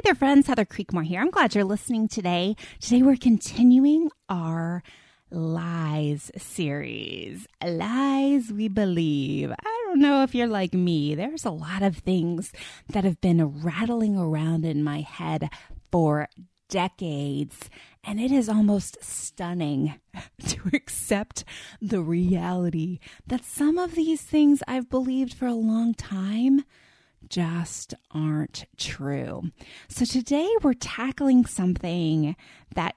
Hey there, friends. Heather Creekmore here. I'm glad you're listening today. Today, we're continuing our lies series. Lies we believe. I don't know if you're like me. There's a lot of things that have been rattling around in my head for decades. And it is almost stunning to accept the reality that some of these things I've believed for a long time just aren't true. So today we're tackling something that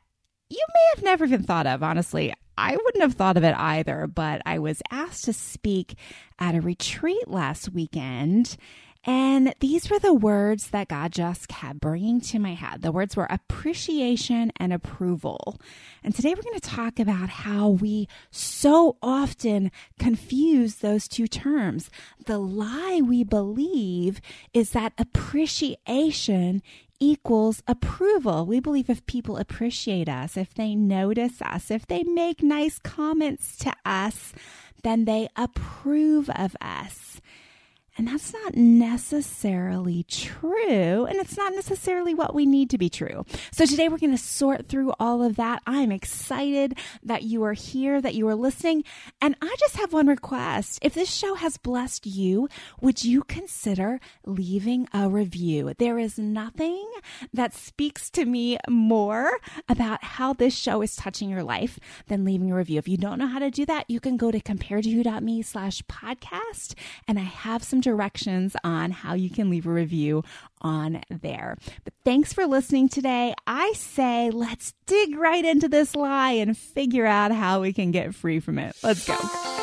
you may have never even thought of, honestly. I wouldn't have thought of it either, but I was asked to speak at a retreat last weekend and these were the words that God just kept bringing to my head. The words were appreciation and approval. And today we're going to talk about how we so often confuse those two terms. The lie we believe is that appreciation equals approval. We believe if people appreciate us, if they notice us, if they make nice comments to us, then they approve of us. And that's not necessarily true. And it's not necessarily what we need to be true. So today we're going to sort through all of that. I'm excited that you are here, that you are listening. And I just have one request. If this show has blessed you, would you consider leaving a review? There is nothing that speaks to me more about how this show is touching your life than leaving a review. If you don't know how to do that, you can go to comparedtowho.me slash podcast. And I have some directions on how you can leave a review on there. But thanks for listening today. I say let's dig right into this lie and figure out how we can get free from it. Let's go.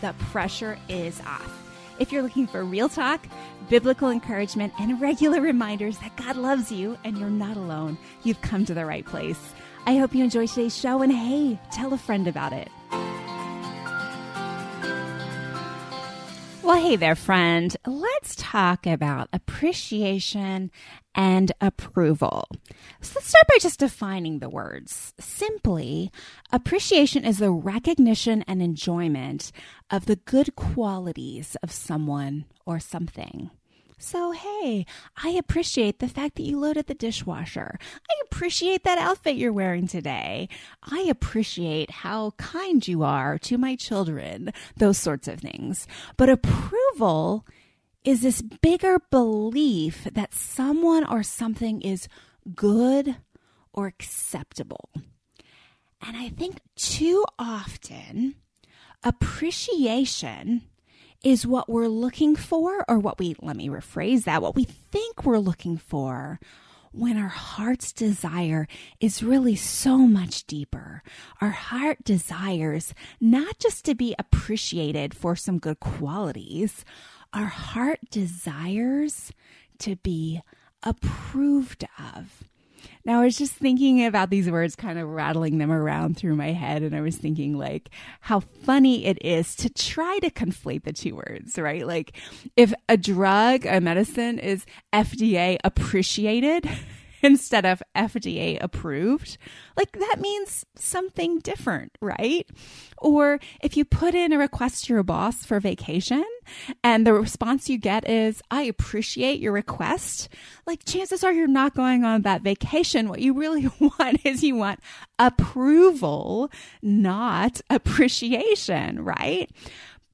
the pressure is off. If you're looking for real talk, biblical encouragement, and regular reminders that God loves you and you're not alone, you've come to the right place. I hope you enjoy today's show and hey, tell a friend about it. Well, hey there, friend. Let's talk about appreciation and approval. So let's start by just defining the words. Simply, appreciation is the recognition and enjoyment of the good qualities of someone or something. So, hey, I appreciate the fact that you loaded the dishwasher. I appreciate that outfit you're wearing today. I appreciate how kind you are to my children, those sorts of things. But approval is this bigger belief that someone or something is good or acceptable. And I think too often, appreciation is what we're looking for, or what we, let me rephrase that, what we think we're looking for when our heart's desire is really so much deeper. Our heart desires not just to be appreciated for some good qualities, our heart desires to be approved of. Now, I was just thinking about these words, kind of rattling them around through my head, and I was thinking, like, how funny it is to try to conflate the two words, right? Like, if a drug, a medicine is FDA appreciated, instead of FDA approved, like that means something different, right? Or if you put in a request to your boss for vacation and the response you get is, I appreciate your request, like chances are you're not going on that vacation. What you really want is you want approval, not appreciation, right?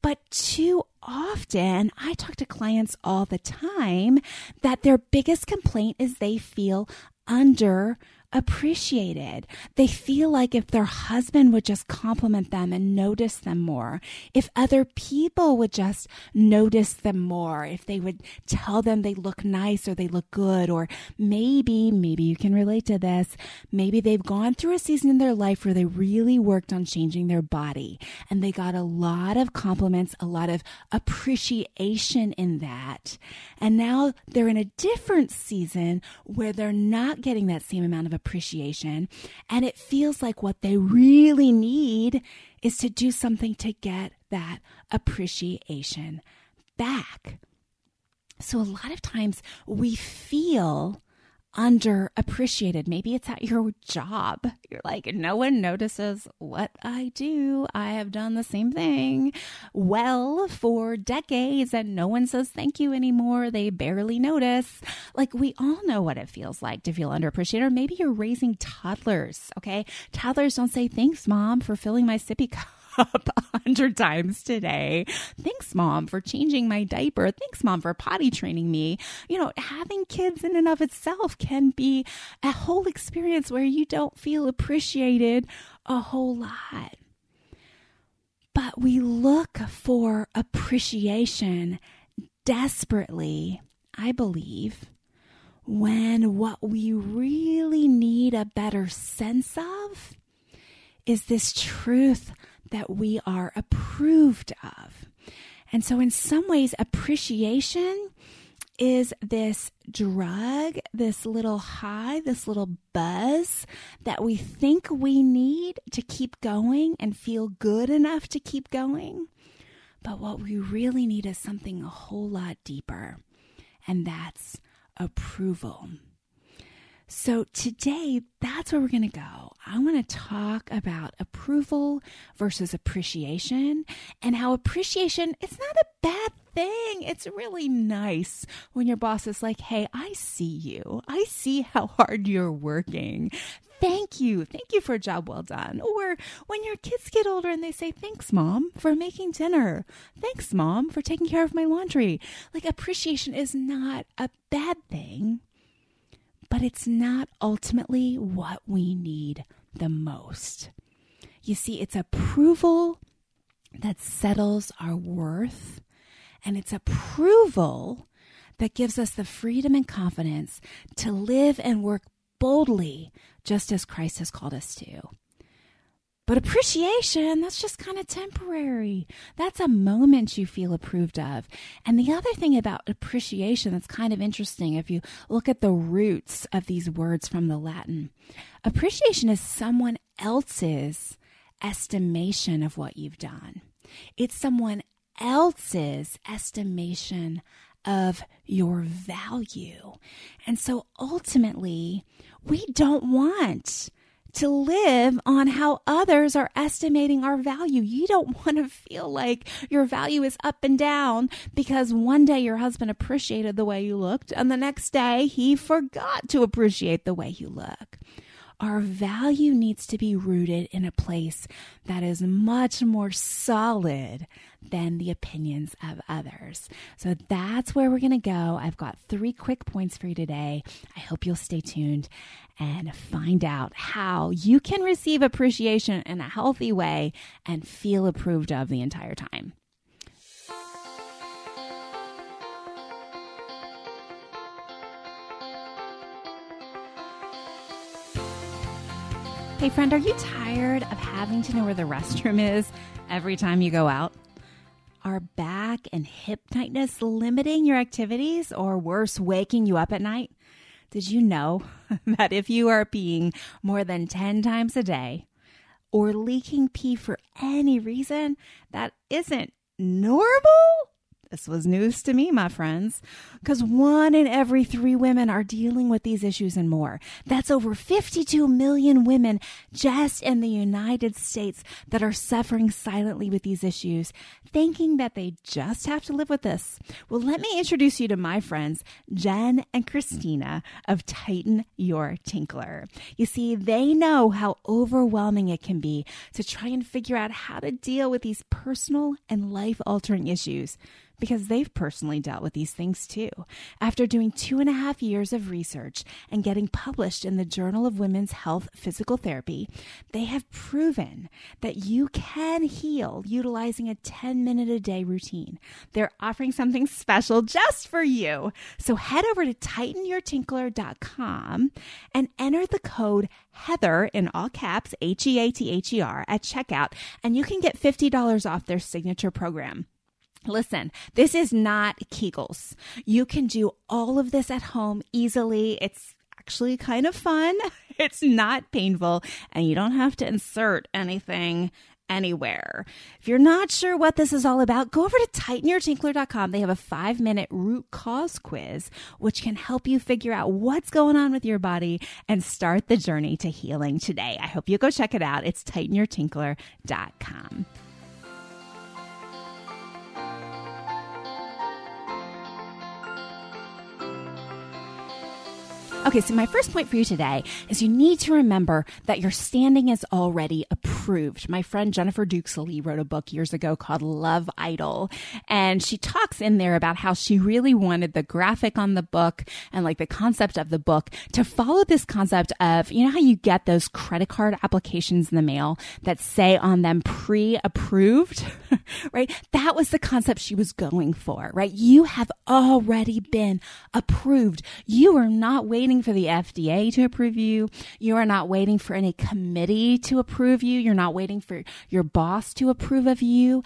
But too often, I talk to clients all the time that their biggest complaint is they feel under appreciated. They feel like if their husband would just compliment them and notice them more, if other people would just notice them more, if they would tell them they look nice or they look good, or maybe, maybe you can relate to this, maybe they've gone through a season in their life where they really worked on changing their body and they got a lot of compliments, a lot of appreciation in that. And now they're in a different season where they're not getting that same amount of appreciation. And it feels like what they really need is to do something to get that appreciation back. So, a lot of times we feel underappreciated. Maybe it's at your job. You're like, no one notices what I do. I have done the same thing well for decades and no one says thank you anymore. They barely notice. Like, we all know what it feels like to feel underappreciated. Or maybe you're raising toddlers, okay? Toddlers don't say thanks, mom, for filling my sippy cup up a hundred times today. Thanks, mom, for changing my diaper. Thanks, mom, for potty training me. You know, having kids in and of itself can be a whole experience where you don't feel appreciated a whole lot. But we look for appreciation desperately, I believe, when what we really need a better sense of is this truth that we are approved of. And so, in some ways, appreciation is this drug, this little high, this little buzz that we think we need to keep going and feel good enough to keep going. But what we really need is something a whole lot deeper, and that's approval. So, today, that's where we're going to go. I want to talk about approval versus appreciation and how appreciation it's not a bad thing. It's really nice when your boss is like, "Hey, I see you. I see how hard you're working. Thank you. Thank you for a job well done." Or when your kids get older and they say, "Thanks, mom, for making dinner. Thanks, mom, for taking care of my laundry." Like appreciation is not a bad thing but it's not ultimately what we need the most. You see, it's approval that settles our worth, and it's approval that gives us the freedom and confidence to live and work boldly, just as Christ has called us to. But appreciation, that's just kind of temporary. That's a moment you feel approved of. And the other thing about appreciation that's kind of interesting, if you look at the roots of these words from the Latin, appreciation is someone else's estimation of what you've done, it's someone else's estimation of your value. And so ultimately, we don't want to live on how others are estimating our value. You don't want to feel like your value is up and down because one day your husband appreciated the way you looked and the next day he forgot to appreciate the way you look. Our value needs to be rooted in a place that is much more solid than the opinions of others. So that's where we're going to go. I've got three quick points for you today. I hope you'll stay tuned and find out how you can receive appreciation in a healthy way and feel approved of the entire time. Hey, friend, are you tired of having to know where the restroom is every time you go out? Are back and hip tightness limiting your activities or worse, waking you up at night? Did you know that if you are peeing more than 10 times a day or leaking pee for any reason that isn't normal? This was news to me, my friends, because one in every three women are dealing with these issues and more. That's over 52 million women just in the United States that are suffering silently with these issues, thinking that they just have to live with this. Well, let me introduce you to my friends, Jen and Christina of Tighten Your Tinkler. You see, they know how overwhelming it can be to try and figure out how to deal with these personal and life altering issues because they've personally dealt with these things too. After doing two and a half years of research and getting published in the Journal of Women's Health Physical Therapy, they have proven that you can heal utilizing a 10 minute a day routine. They're offering something special just for you. So head over to tightenyourtinkler.com and enter the code Heather in all caps, H E A T H E R, at checkout, and you can get $50 off their signature program. Listen, this is not Kegels. You can do all of this at home easily. It's actually kind of fun. It's not painful, and you don't have to insert anything anywhere. If you're not sure what this is all about, go over to tightenyourtinkler.com. They have a five minute root cause quiz, which can help you figure out what's going on with your body and start the journey to healing today. I hope you go check it out. It's tightenyourtinkler.com. Okay, so my first point for you today is you need to remember that your standing is already approved. My friend Jennifer Dukes Lee wrote a book years ago called Love Idol, and she talks in there about how she really wanted the graphic on the book and like the concept of the book to follow this concept of, you know how you get those credit card applications in the mail that say on them pre-approved, right? That was the concept she was going for, right? You have already been approved. You are not waiting waiting for the FDA to approve you. You are not waiting for any committee to approve you. You're not waiting for your boss to approve of you.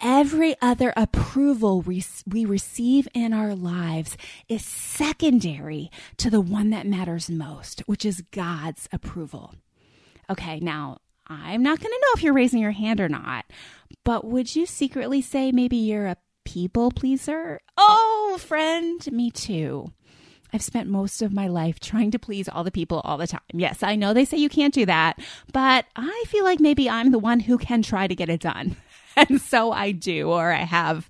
Every other approval we, we receive in our lives is secondary to the one that matters most, which is God's approval. Okay, now I'm not going to know if you're raising your hand or not, but would you secretly say maybe you're a people pleaser? Oh, friend, me too. I've spent most of my life trying to please all the people all the time. Yes, I know they say you can't do that, but I feel like maybe I'm the one who can try to get it done. And so I do, or I have,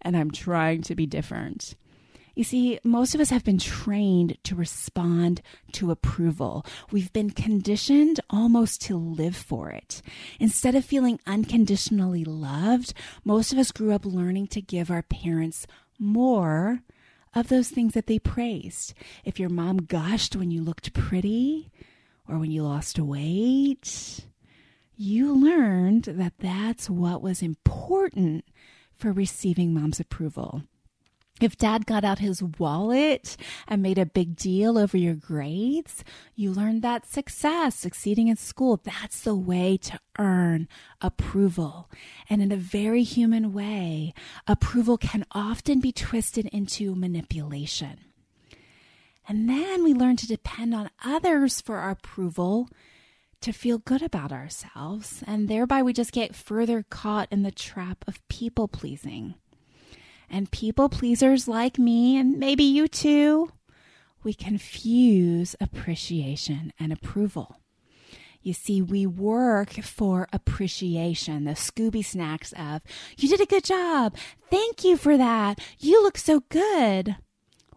and I'm trying to be different. You see, most of us have been trained to respond to approval. We've been conditioned almost to live for it. Instead of feeling unconditionally loved, most of us grew up learning to give our parents more of those things that they praised. If your mom gushed when you looked pretty or when you lost weight, you learned that that's what was important for receiving mom's approval. If dad got out his wallet and made a big deal over your grades, you learned that success, succeeding in school, that's the way to earn approval. And in a very human way, approval can often be twisted into manipulation. And then we learn to depend on others for our approval to feel good about ourselves. And thereby we just get further caught in the trap of people pleasing. And people pleasers like me, and maybe you too, we confuse appreciation and approval. You see, we work for appreciation, the Scooby snacks of, you did a good job. Thank you for that. You look so good.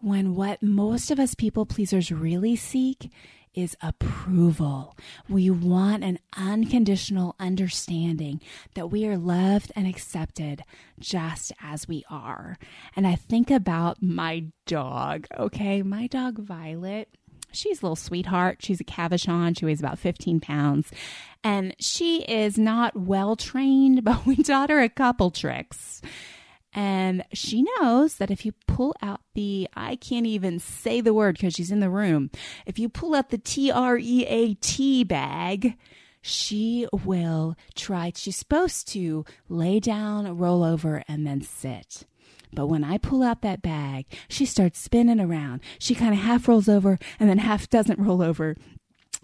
When what most of us people pleasers really seek is approval. We want an unconditional understanding that we are loved and accepted just as we are. And I think about my dog, okay? My dog, Violet. She's a little sweetheart. She's a Cavachon. She weighs about 15 pounds. And she is not well trained, but we taught her a couple tricks. And she knows that if you pull out the, I can't even say the word because she's in the room. If you pull out the T R E A T bag, she will try, she's supposed to lay down, roll over, and then sit. But when I pull out that bag, she starts spinning around. She kind of half rolls over and then half doesn't roll over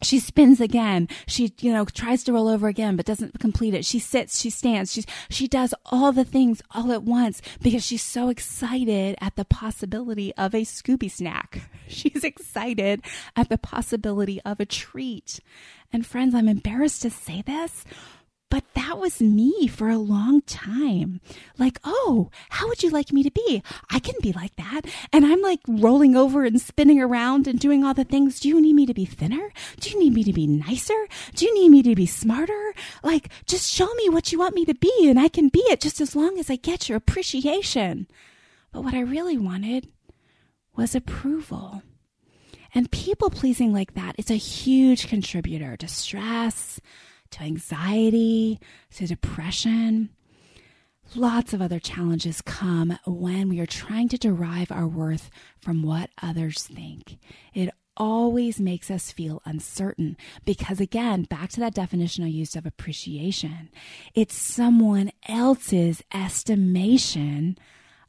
she spins again. She, you know, tries to roll over again, but doesn't complete it. She sits, she stands, she, she does all the things all at once because she's so excited at the possibility of a Scooby snack. She's excited at the possibility of a treat. And friends, I'm embarrassed to say this, that was me for a long time. Like, oh, how would you like me to be? I can be like that. And I'm like rolling over and spinning around and doing all the things. Do you need me to be thinner? Do you need me to be nicer? Do you need me to be smarter? Like, just show me what you want me to be and I can be it just as long as I get your appreciation. But what I really wanted was approval. And people pleasing like that is a huge contributor to stress, to anxiety, to depression. Lots of other challenges come when we are trying to derive our worth from what others think. It always makes us feel uncertain because, again, back to that definition I used of appreciation, it's someone else's estimation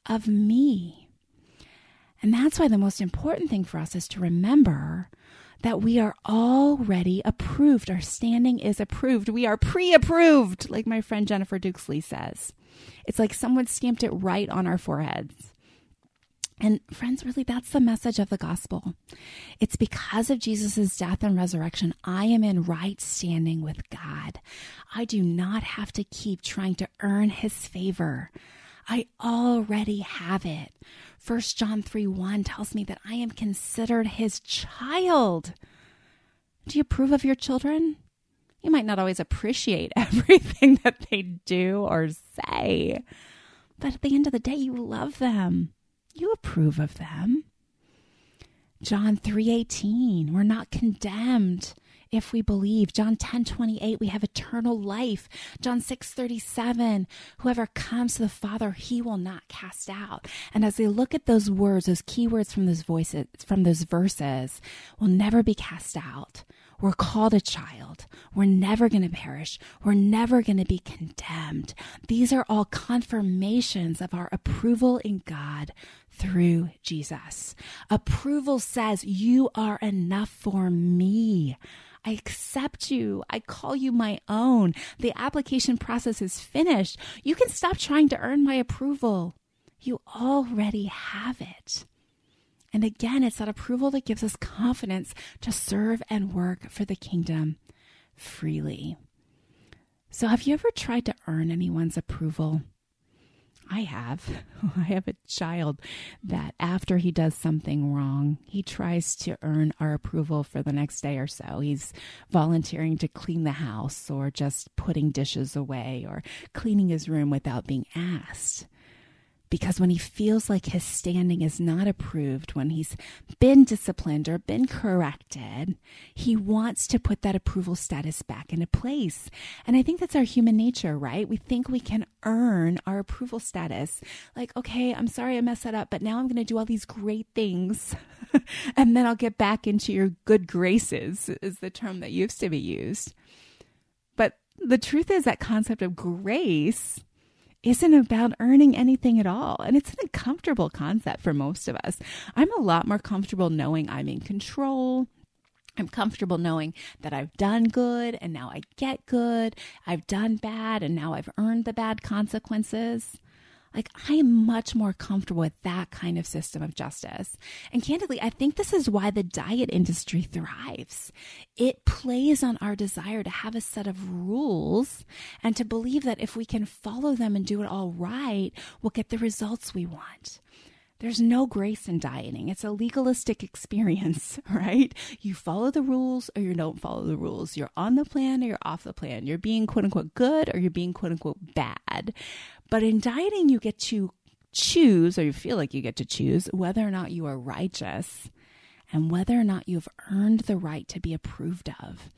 of me. And that's why the most important thing for us is to remember that we are already approved. Our standing is approved. We are pre approved, like my friend Jennifer Dukes Lee says. It's like someone stamped it right on our foreheads. And friends, really, that's the message of the gospel. It's because of Jesus' death and resurrection, I am in right standing with God. I do not have to keep trying to earn his favor. I already have it. 1 John 3 1 tells me that I am considered his child. Do you approve of your children? You might not always appreciate everything that they do or say, but at the end of the day, you love them. You approve of them. John 3:18 we're not condemned if we believe. John 10 28, we have eternal life. John 6 37, whoever comes to the Father, he will not cast out. And as they look at those words, those key words from those voices, from those verses, will never be cast out. We're called a child. We're never going to perish. We're never going to be condemned. These are all confirmations of our approval in God through Jesus. Approval says, You are enough for me. I accept you. I call you my own. The application process is finished. You can stop trying to earn my approval. You already have it. And again, it's that approval that gives us confidence to serve and work for the kingdom freely. So, have you ever tried to earn anyone's approval? I have. I have a child that after he does something wrong, he tries to earn our approval for the next day or so. He's volunteering to clean the house or just putting dishes away or cleaning his room without being asked because when he feels like his standing is not approved, when he's been disciplined or been corrected, he wants to put that approval status back into place. And I think that's our human nature, right? We think we can earn our approval status. Like, okay, I'm sorry I messed that up, but now I'm going to do all these great things. and then I'll get back into your good graces, is the term that used to be used. But the truth is that concept of grace isn't about earning anything at all. And it's an uncomfortable concept for most of us. I'm a lot more comfortable knowing I'm in control. I'm comfortable knowing that I've done good and now I get good. I've done bad and now I've earned the bad consequences. Like, I am much more comfortable with that kind of system of justice. And candidly, I think this is why the diet industry thrives. It plays on our desire to have a set of rules and to believe that if we can follow them and do it all right, we'll get the results we want. There's no grace in dieting. It's a legalistic experience, right? You follow the rules or you don't follow the rules. You're on the plan or you're off the plan. You're being quote unquote good or you're being quote unquote bad. But in dieting, you get to choose, or you feel like you get to choose, whether or not you are righteous and whether or not you've earned the right to be approved of.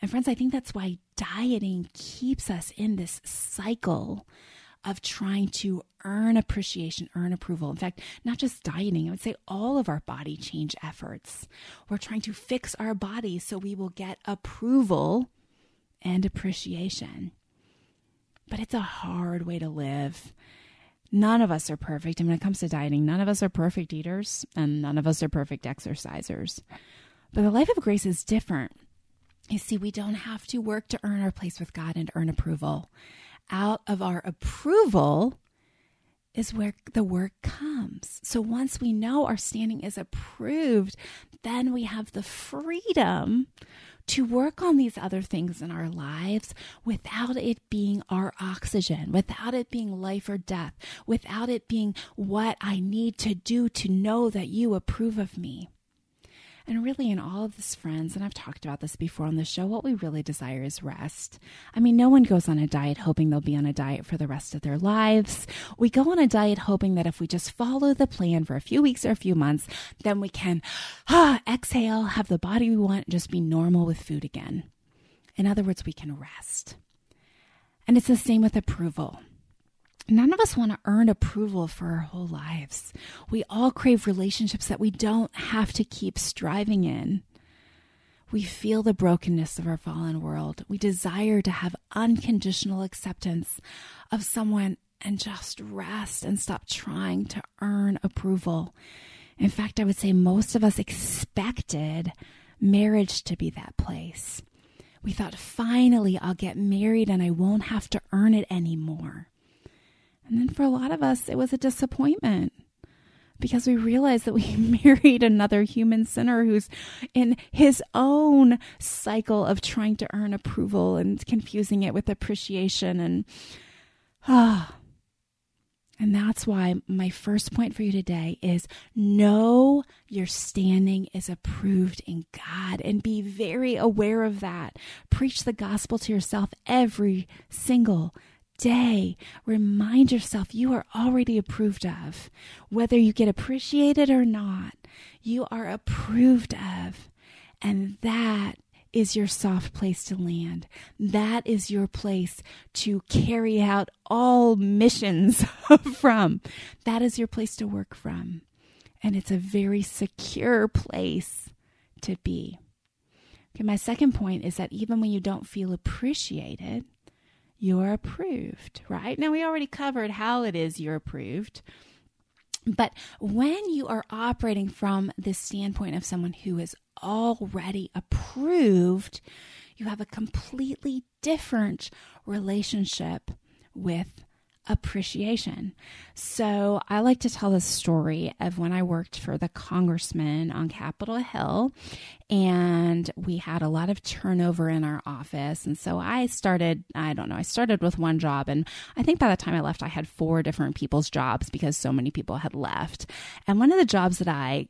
And friends, I think that's why dieting keeps us in this cycle of trying to earn appreciation, earn approval. In fact, not just dieting, I would say all of our body change efforts. We're trying to fix our bodies so we will get approval and appreciation. But it's a hard way to live. None of us are perfect. And when it comes to dieting, none of us are perfect eaters and none of us are perfect exercisers. But the life of grace is different. You see, we don't have to work to earn our place with God and earn approval out of our approval is where the work comes. So once we know our standing is approved, then we have the freedom to work on these other things in our lives without it being our oxygen, without it being life or death, without it being what I need to do to know that you approve of me. And really, in all of this, friends, and I've talked about this before on the show, what we really desire is rest. I mean, no one goes on a diet hoping they'll be on a diet for the rest of their lives. We go on a diet hoping that if we just follow the plan for a few weeks or a few months, then we can ah, exhale, have the body we want, and just be normal with food again. In other words, we can rest. And it's the same with approval. None of us want to earn approval for our whole lives. We all crave relationships that we don't have to keep striving in. We feel the brokenness of our fallen world. We desire to have unconditional acceptance of someone and just rest and stop trying to earn approval. In fact, I would say most of us expected marriage to be that place. We thought, finally, I'll get married and I won't have to earn it anymore. And then for a lot of us, it was a disappointment because we realized that we married another human sinner who's in his own cycle of trying to earn approval and confusing it with appreciation and ah and that's why my first point for you today is know your standing is approved in God and be very aware of that. Preach the gospel to yourself every single day, remind yourself you are already approved of. Whether you get appreciated or not, you are approved of. And that is your soft place to land. That is your place to carry out all missions from. That is your place to work from. And it's a very secure place to be. Okay, my second point is that even when you don't feel appreciated, you're approved, right? Now, we already covered how it is you're approved. But when you are operating from the standpoint of someone who is already approved, you have a completely different relationship with appreciation. So I like to tell the story of when I worked for the congressman on Capitol Hill and we had a lot of turnover in our office. And so I started, I don't know, I started with one job. And I think by the time I left, I had four different people's jobs because so many people had left. And one of the jobs that I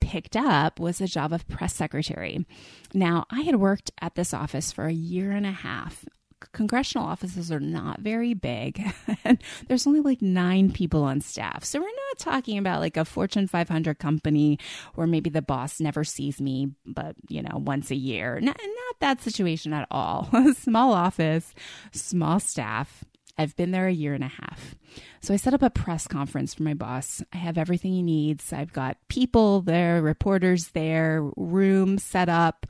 picked up was the job of press secretary. Now, I had worked at this office for a year and a half congressional offices are not very big. and there's only like nine people on staff. So we're not talking about like a Fortune 500 company where maybe the boss never sees me, but, you know, once a year. Not, not that situation at all. small office, small staff. I've been there a year and a half. So I set up a press conference for my boss. I have everything he needs. I've got people there, reporters there, room set up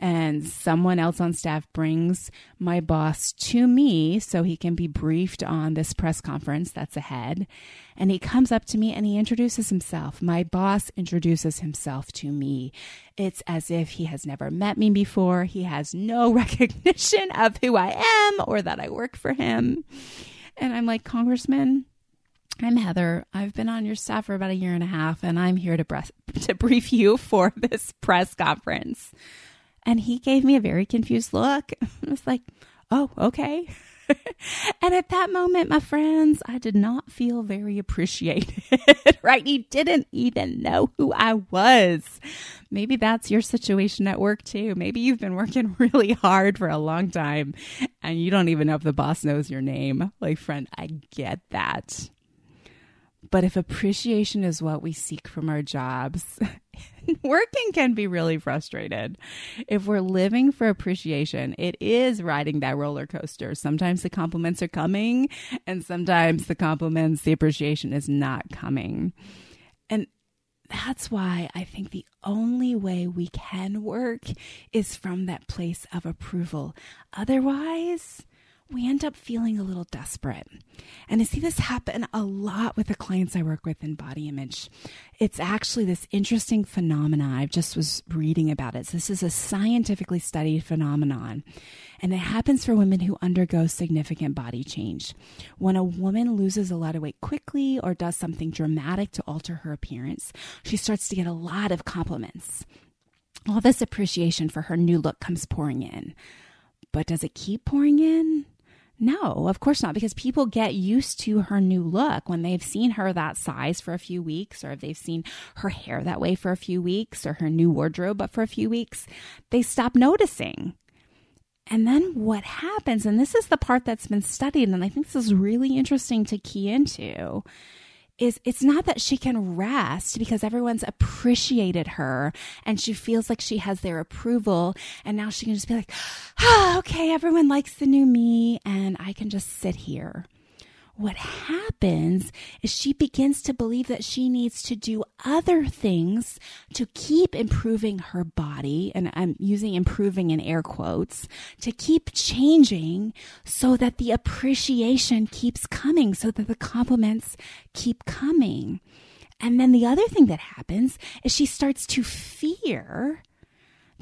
and someone else on staff brings my boss to me so he can be briefed on this press conference that's ahead. And he comes up to me and he introduces himself. My boss introduces himself to me. It's as if he has never met me before. He has no recognition of who I am or that I work for him. And I'm like, Congressman, I'm Heather. I've been on your staff for about a year and a half, and I'm here to, breath, to brief you for this press conference. And he gave me a very confused look. I was like, oh, okay. and at that moment, my friends, I did not feel very appreciated, right? He didn't even know who I was. Maybe that's your situation at work too. Maybe you've been working really hard for a long time and you don't even know if the boss knows your name. Like, friend, I get that. But if appreciation is what we seek from our jobs, working can be really frustrated. If we're living for appreciation, it is riding that roller coaster. Sometimes the compliments are coming, and sometimes the compliments, the appreciation is not coming. And that's why I think the only way we can work is from that place of approval. Otherwise, we end up feeling a little desperate. And I see this happen a lot with the clients I work with in body image. It's actually this interesting phenomenon. I just was reading about it. So this is a scientifically studied phenomenon. And it happens for women who undergo significant body change. When a woman loses a lot of weight quickly or does something dramatic to alter her appearance, she starts to get a lot of compliments all this appreciation for her new look comes pouring in. But does it keep pouring in? No, of course not, because people get used to her new look when they've seen her that size for a few weeks, or if they've seen her hair that way for a few weeks, or her new wardrobe but for a few weeks, they stop noticing. And then what happens, and this is the part that's been studied, and I think this is really interesting to key into, is it's not that she can rest because everyone's appreciated her and she feels like she has their approval. And now she can just be like, oh, okay, everyone likes the new me and I can just sit here what happens is she begins to believe that she needs to do other things to keep improving her body. And I'm using improving in air quotes to keep changing so that the appreciation keeps coming, so that the compliments keep coming. And then the other thing that happens is she starts to fear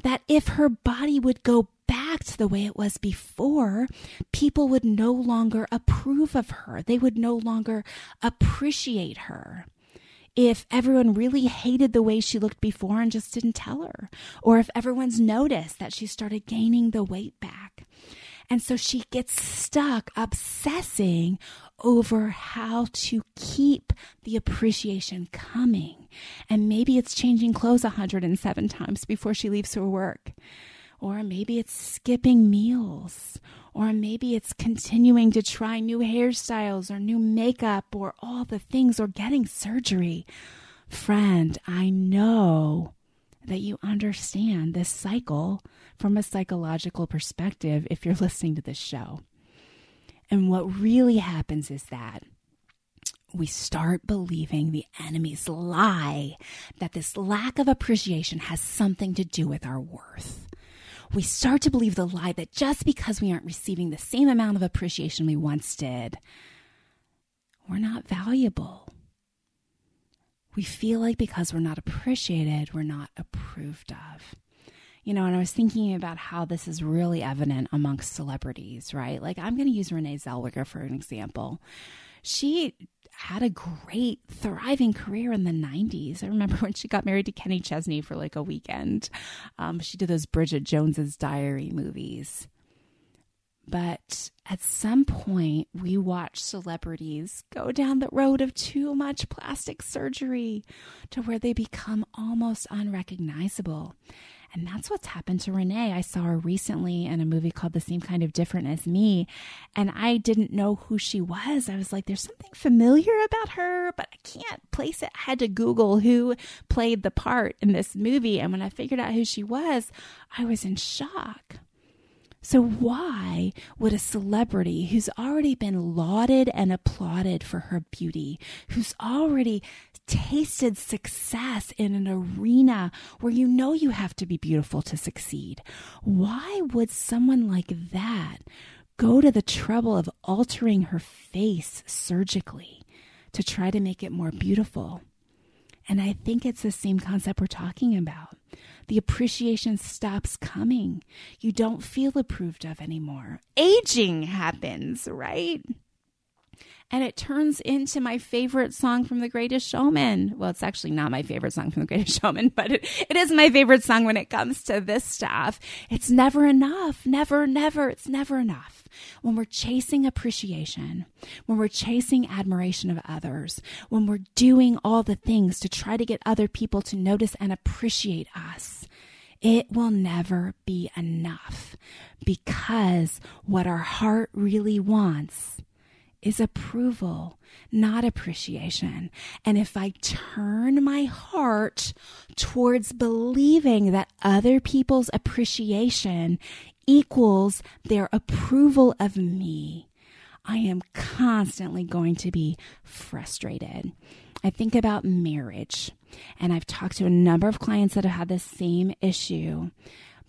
that if her body would go back to the way it was before, people would no longer approve of her. They would no longer appreciate her. If everyone really hated the way she looked before and just didn't tell her, or if everyone's noticed that she started gaining the weight back. And so she gets stuck obsessing over how to keep the appreciation coming. And maybe it's changing clothes 107 times before she leaves for work. Or maybe it's skipping meals. Or maybe it's continuing to try new hairstyles or new makeup or all the things or getting surgery. Friend, I know that you understand this cycle from a psychological perspective if you're listening to this show. And what really happens is that we start believing the enemy's lie that this lack of appreciation has something to do with our worth we start to believe the lie that just because we aren't receiving the same amount of appreciation we once did, we're not valuable. We feel like because we're not appreciated, we're not approved of. You know, and I was thinking about how this is really evident amongst celebrities, right? Like, I'm going to use Renee Zellweger for an example. She had a great, thriving career in the 90s. I remember when she got married to Kenny Chesney for like a weekend. Um, she did those Bridget Jones's Diary movies. But at some point, we watch celebrities go down the road of too much plastic surgery to where they become almost unrecognizable. And that's what's happened to Renee. I saw her recently in a movie called The Same Kind of Different as Me, and I didn't know who she was. I was like, there's something familiar about her, but I can't place it. I had to Google who played the part in this movie. And when I figured out who she was, I was in shock. So, why would a celebrity who's already been lauded and applauded for her beauty, who's already tasted success in an arena where you know you have to be beautiful to succeed, why would someone like that go to the trouble of altering her face surgically to try to make it more beautiful? And I think it's the same concept we're talking about the appreciation stops coming. You don't feel approved of anymore. Aging happens, right? And it turns into my favorite song from The Greatest Showman. Well, it's actually not my favorite song from The Greatest Showman, but it, it is my favorite song when it comes to this stuff. It's never enough. Never, never. It's never enough. When we're chasing appreciation, when we're chasing admiration of others, when we're doing all the things to try to get other people to notice and appreciate us, it will never be enough because what our heart really wants is approval, not appreciation. And if I turn my heart towards believing that other people's appreciation equals their approval of me, I am constantly going to be frustrated. I think about marriage, and I've talked to a number of clients that have had the same issue.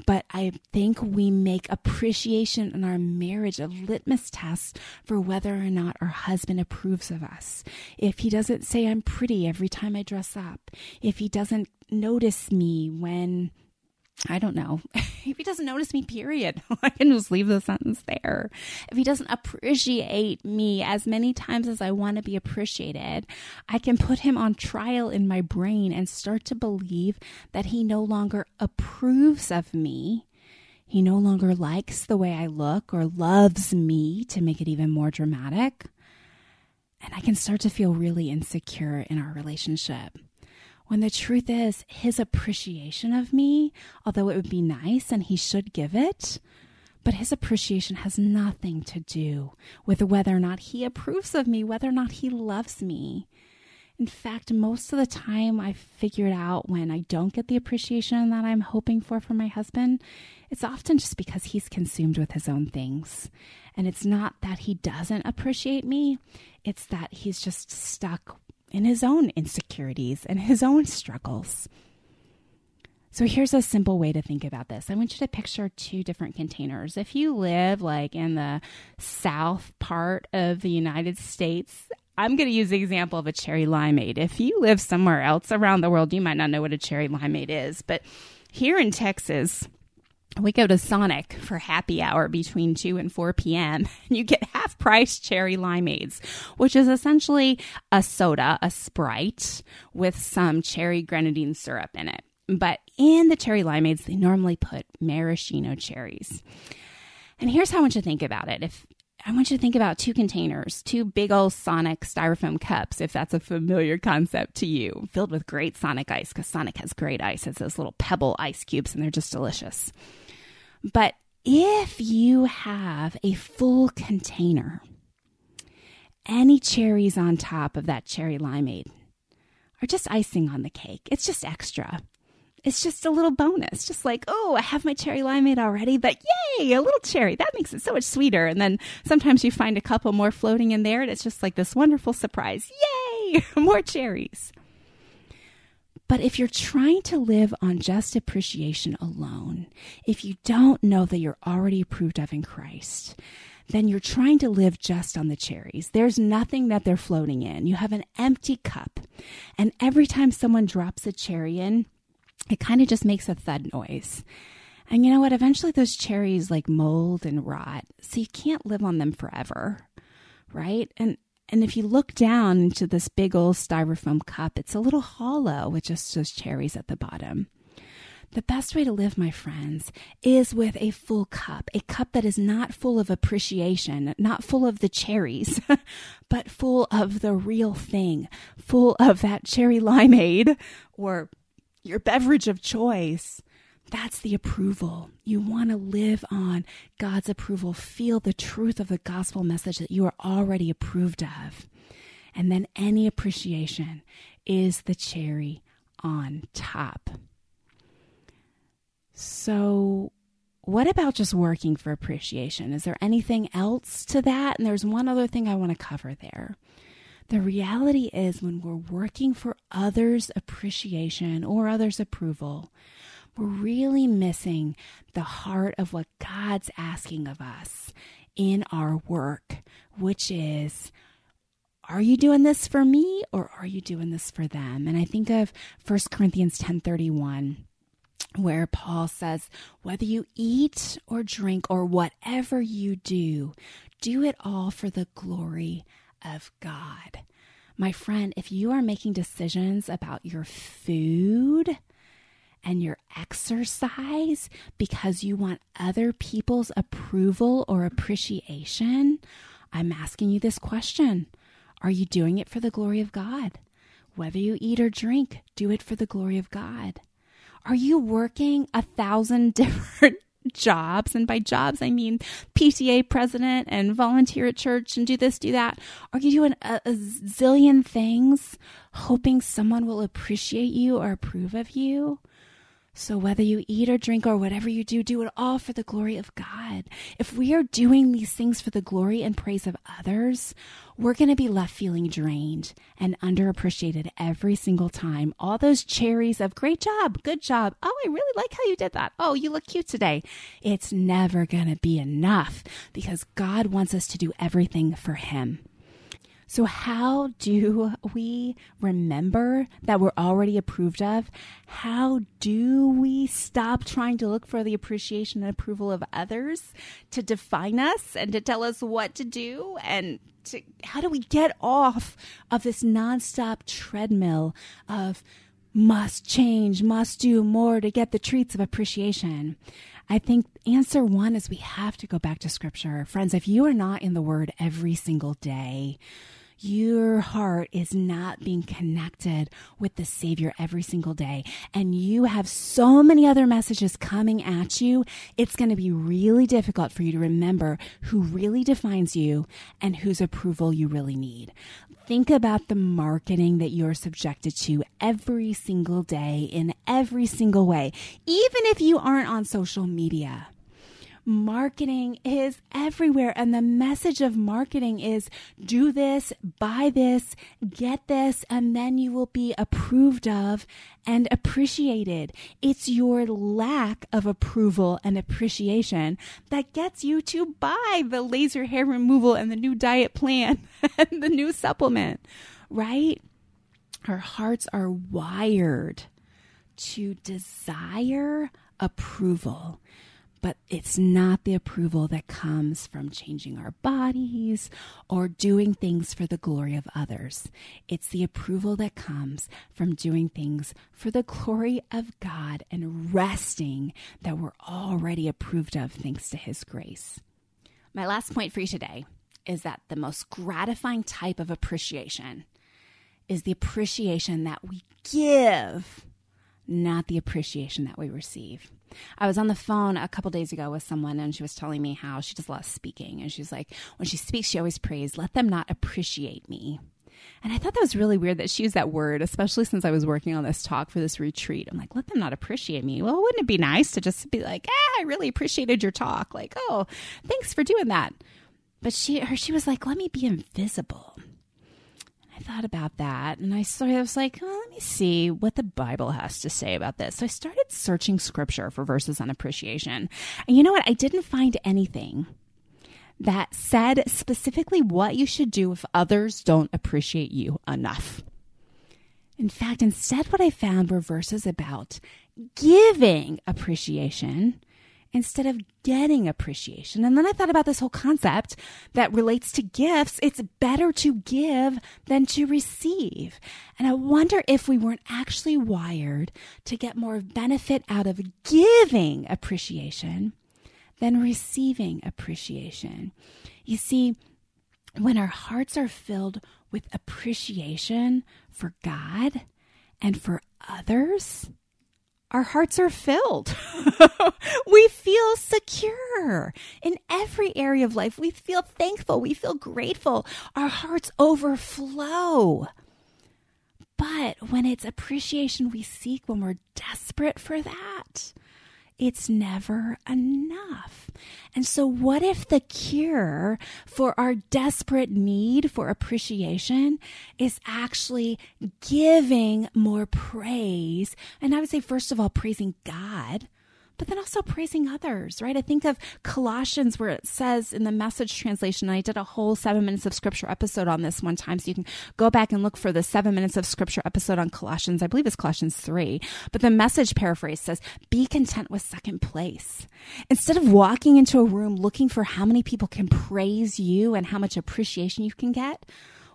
But I think we make appreciation in our marriage a litmus test for whether or not our husband approves of us. If he doesn't say I'm pretty every time I dress up, if he doesn't notice me when I don't know. if he doesn't notice me, period, I can just leave the sentence there. If he doesn't appreciate me as many times as I want to be appreciated, I can put him on trial in my brain and start to believe that he no longer approves of me. He no longer likes the way I look or loves me to make it even more dramatic. And I can start to feel really insecure in our relationship. When the truth is, his appreciation of me, although it would be nice and he should give it, but his appreciation has nothing to do with whether or not he approves of me, whether or not he loves me. In fact, most of the time I figured out when I don't get the appreciation that I'm hoping for from my husband, it's often just because he's consumed with his own things. And it's not that he doesn't appreciate me, it's that he's just stuck in his own insecurities and his own struggles. So here's a simple way to think about this. I want you to picture two different containers. If you live like in the south part of the United States, I'm going to use the example of a cherry limeade. If you live somewhere else around the world, you might not know what a cherry limeade is, but here in Texas, we go to Sonic for happy hour between 2 and 4 p.m. and you get half price cherry limeades, which is essentially a soda, a Sprite with some cherry grenadine syrup in it. But in the cherry limeades, they normally put maraschino cherries. And here's how I want you to think about it. If I want you to think about two containers, two big old Sonic styrofoam cups, if that's a familiar concept to you, filled with great Sonic ice, because Sonic has great ice. It's those little pebble ice cubes, and they're just delicious. But if you have a full container, any cherries on top of that cherry limeade are just icing on the cake. It's just extra. It's just a little bonus, just like, oh, I have my cherry limeade already, but yay, a little cherry. That makes it so much sweeter. And then sometimes you find a couple more floating in there, and it's just like this wonderful surprise. Yay, more cherries. But if you're trying to live on just appreciation alone, if you don't know that you're already approved of in Christ, then you're trying to live just on the cherries. There's nothing that they're floating in. You have an empty cup. And every time someone drops a cherry in, it kind of just makes a thud noise. And you know what? Eventually those cherries like mold and rot. So you can't live on them forever. Right? And and if you look down into this big old styrofoam cup, it's a little hollow with just those cherries at the bottom. The best way to live, my friends, is with a full cup, a cup that is not full of appreciation, not full of the cherries, but full of the real thing, full of that cherry limeade or your beverage of choice. That's the approval. You want to live on God's approval. Feel the truth of the gospel message that you are already approved of. And then any appreciation is the cherry on top. So, what about just working for appreciation? Is there anything else to that? And there's one other thing I want to cover there. The reality is, when we're working for others' appreciation or others' approval, we're really missing the heart of what God's asking of us in our work, which is are you doing this for me or are you doing this for them? And I think of 1 Corinthians 10:31 where Paul says, whether you eat or drink or whatever you do, do it all for the glory of God. My friend, if you are making decisions about your food, and your exercise because you want other people's approval or appreciation, I'm asking you this question Are you doing it for the glory of God? Whether you eat or drink, do it for the glory of God. Are you working a thousand different jobs? And by jobs, I mean PTA president and volunteer at church and do this, do that. Are you doing a, a zillion things hoping someone will appreciate you or approve of you? So, whether you eat or drink or whatever you do, do it all for the glory of God. If we are doing these things for the glory and praise of others, we're going to be left feeling drained and underappreciated every single time. All those cherries of great job, good job. Oh, I really like how you did that. Oh, you look cute today. It's never going to be enough because God wants us to do everything for Him. So, how do we remember that we're already approved of? How do we stop trying to look for the appreciation and approval of others to define us and to tell us what to do? And to, how do we get off of this nonstop treadmill of must change, must do more to get the treats of appreciation? I think answer one is we have to go back to scripture. Friends, if you are not in the word every single day, your heart is not being connected with the Savior every single day, and you have so many other messages coming at you, it's going to be really difficult for you to remember who really defines you and whose approval you really need. Think about the marketing that you're subjected to every single day in every single way, even if you aren't on social media marketing is everywhere. And the message of marketing is do this, buy this, get this, and then you will be approved of and appreciated. It's your lack of approval and appreciation that gets you to buy the laser hair removal and the new diet plan and the new supplement, right? Our hearts are wired to desire approval but it's not the approval that comes from changing our bodies or doing things for the glory of others. It's the approval that comes from doing things for the glory of God and resting that we're already approved of thanks to His grace. My last point for you today is that the most gratifying type of appreciation is the appreciation that we give, not the appreciation that we receive. I was on the phone a couple days ago with someone and she was telling me how she does a lot of speaking. And she's like, when she speaks, she always prays, let them not appreciate me. And I thought that was really weird that she used that word, especially since I was working on this talk for this retreat. I'm like, let them not appreciate me. Well, wouldn't it be nice to just be like, ah, I really appreciated your talk. Like, oh, thanks for doing that. But she, her, she was like, let me be invisible. I thought about that and I sort of was like, oh, let me see what the Bible has to say about this. So I started searching scripture for verses on appreciation. And you know what? I didn't find anything that said specifically what you should do if others don't appreciate you enough. In fact, instead, what I found were verses about giving appreciation instead of getting appreciation. And then I thought about this whole concept that relates to gifts. It's better to give than to receive. And I wonder if we weren't actually wired to get more benefit out of giving appreciation than receiving appreciation. You see, when our hearts are filled with appreciation for God and for others, our hearts are filled. we feel secure in every area of life. We feel thankful. We feel grateful. Our hearts overflow. But when it's appreciation we seek, when we're desperate for that, it's never enough. And so, what if the cure for our desperate need for appreciation is actually giving more praise? And I would say, first of all, praising God but then also praising others, right? I think of Colossians where it says in the message translation, I did a whole seven minutes of scripture episode on this one time. So you can go back and look for the seven minutes of scripture episode on Colossians. I believe it's Colossians 3. But the message paraphrase says, be content with second place. Instead of walking into a room looking for how many people can praise you and how much appreciation you can get,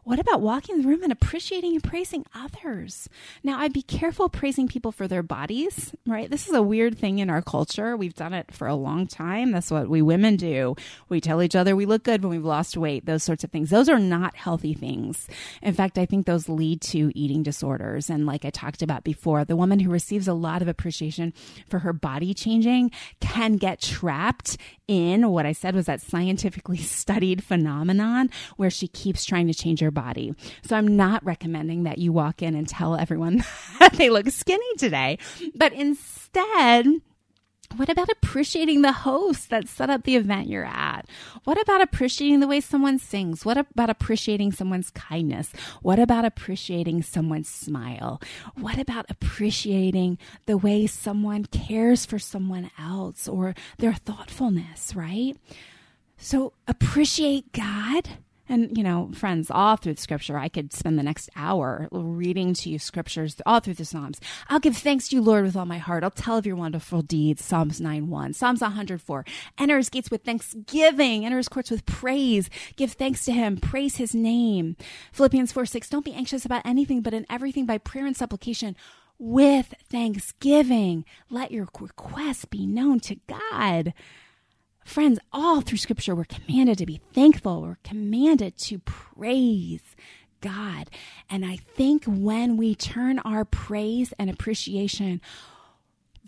what about walking the room and appreciating and praising others? Now, I'd be careful praising people for their bodies, right? This is a weird thing in our culture. We've done it for a long time. That's what we women do. We tell each other we look good when we've lost weight, those sorts of things. Those are not healthy things. In fact, I think those lead to eating disorders. And like I talked about before, the woman who receives a lot of appreciation for her body changing can get trapped in what I said was that scientifically studied phenomenon where she keeps trying to change her body. So I'm not recommending that you walk in and tell everyone that they look skinny today, but instead, what about appreciating the host that set up the event you're at? What about appreciating the way someone sings? What about appreciating someone's kindness? What about appreciating someone's smile? What about appreciating the way someone cares for someone else or their thoughtfulness, right? So appreciate God And, you know, friends, all through the scripture, I could spend the next hour reading to you scriptures all through the Psalms. I'll give thanks to you, Lord, with all my heart. I'll tell of your wonderful deeds. Psalms 9 1. Psalms 104. Enter his gates with thanksgiving. Enter his courts with praise. Give thanks to him. Praise his name. Philippians 4 6. Don't be anxious about anything, but in everything by prayer and supplication with thanksgiving. Let your requests be known to God. Friends, all through scripture, we're commanded to be thankful. We're commanded to praise God. And I think when we turn our praise and appreciation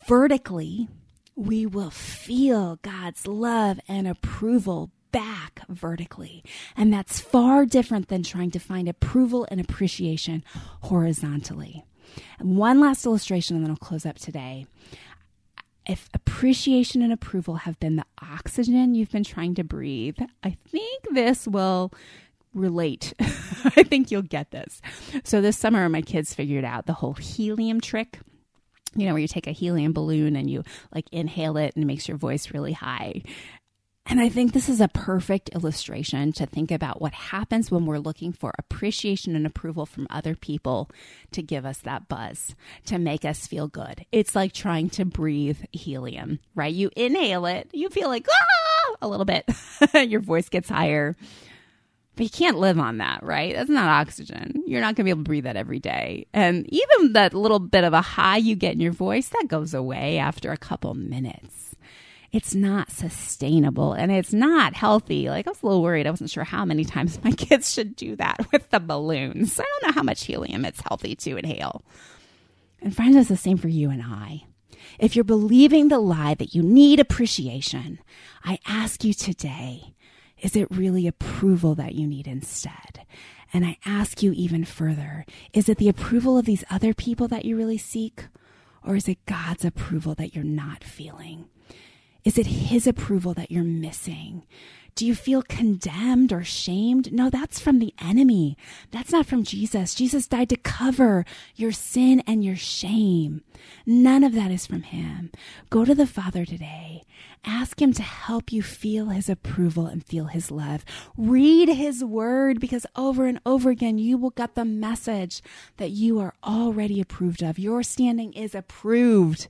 vertically, we will feel God's love and approval back vertically. And that's far different than trying to find approval and appreciation horizontally. And one last illustration, and then I'll close up today if appreciation and approval have been the oxygen you've been trying to breathe, I think this will relate. I think you'll get this. So this summer, my kids figured out the whole helium trick. You know, where you take a helium balloon and you like inhale it and it makes your voice really high. And I think this is a perfect illustration to think about what happens when we're looking for appreciation and approval from other people to give us that buzz, to make us feel good. It's like trying to breathe helium, right? You inhale it, you feel like, ah, a little bit, your voice gets higher. But you can't live on that, right? That's not oxygen. You're not going to be able to breathe that every day. And even that little bit of a high you get in your voice, that goes away after a couple minutes it's not sustainable and it's not healthy. Like I was a little worried. I wasn't sure how many times my kids should do that with the balloons. I don't know how much helium it's healthy to inhale. And friends, it's the same for you and I. If you're believing the lie that you need appreciation, I ask you today, is it really approval that you need instead? And I ask you even further, is it the approval of these other people that you really seek? Or is it God's approval that you're not feeling? Is it His approval that you're missing? Do you feel condemned or shamed? No, that's from the enemy. That's not from Jesus. Jesus died to cover your sin and your shame. None of that is from Him. Go to the Father today. Ask Him to help you feel His approval and feel His love. Read His Word because over and over again you will get the message that you are already approved of. Your standing is approved.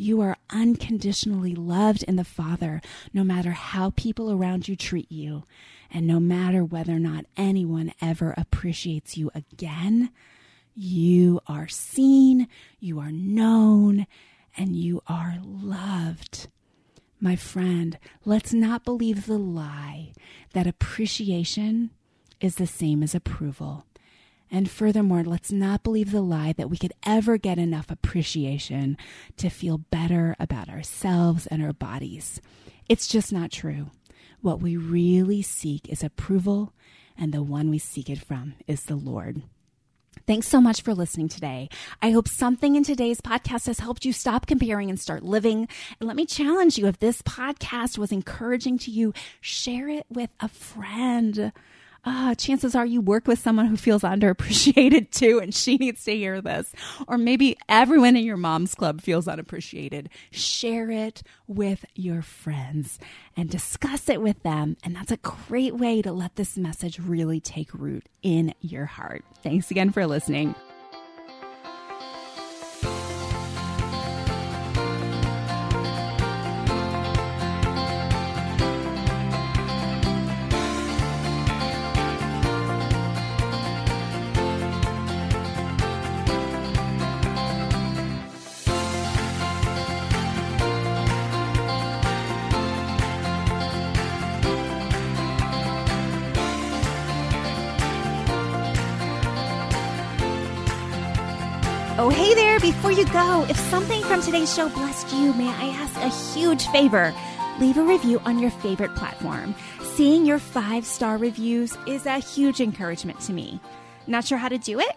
You are unconditionally loved in the Father, no matter how people around you treat you, and no matter whether or not anyone ever appreciates you again. You are seen, you are known, and you are loved. My friend, let's not believe the lie that appreciation is the same as approval. And furthermore, let's not believe the lie that we could ever get enough appreciation to feel better about ourselves and our bodies. It's just not true. What we really seek is approval, and the one we seek it from is the Lord. Thanks so much for listening today. I hope something in today's podcast has helped you stop comparing and start living. And let me challenge you if this podcast was encouraging to you, share it with a friend uh, chances are you work with someone who feels underappreciated too, and she needs to hear this. Or maybe everyone in your mom's club feels unappreciated. Share it with your friends and discuss it with them. And that's a great way to let this message really take root in your heart. Thanks again for listening. Hey there, before you go, if something from today's show blessed you, may I ask a huge favor? Leave a review on your favorite platform. Seeing your five star reviews is a huge encouragement to me. Not sure how to do it?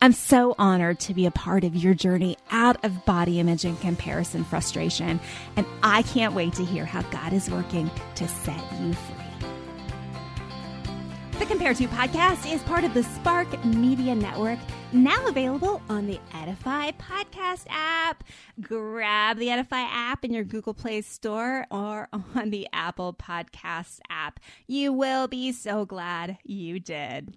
I'm so honored to be a part of your journey out of body image and comparison frustration, and I can't wait to hear how God is working to set you free. The Compare To podcast is part of the Spark Media Network, now available on the Edify podcast app. Grab the Edify app in your Google Play Store or on the Apple Podcast app. You will be so glad you did.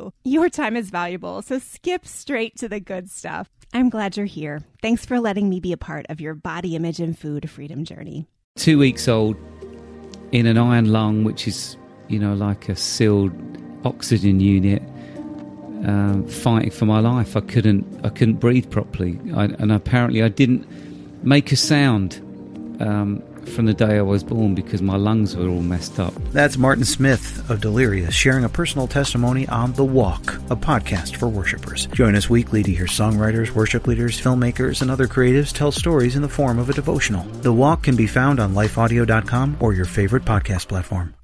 you. Your time is valuable, so skip straight to the good stuff. I'm glad you're here. Thanks for letting me be a part of your body image and food freedom journey. Two weeks old in an iron lung, which is, you know, like a sealed oxygen unit. Um, fighting for my life, I couldn't. I couldn't breathe properly, I, and apparently I didn't make a sound um, from the day I was born because my lungs were all messed up. That's Martin Smith of Delirious sharing a personal testimony on The Walk, a podcast for worshipers. Join us weekly to hear songwriters, worship leaders, filmmakers, and other creatives tell stories in the form of a devotional. The Walk can be found on lifeaudio.com or your favorite podcast platform.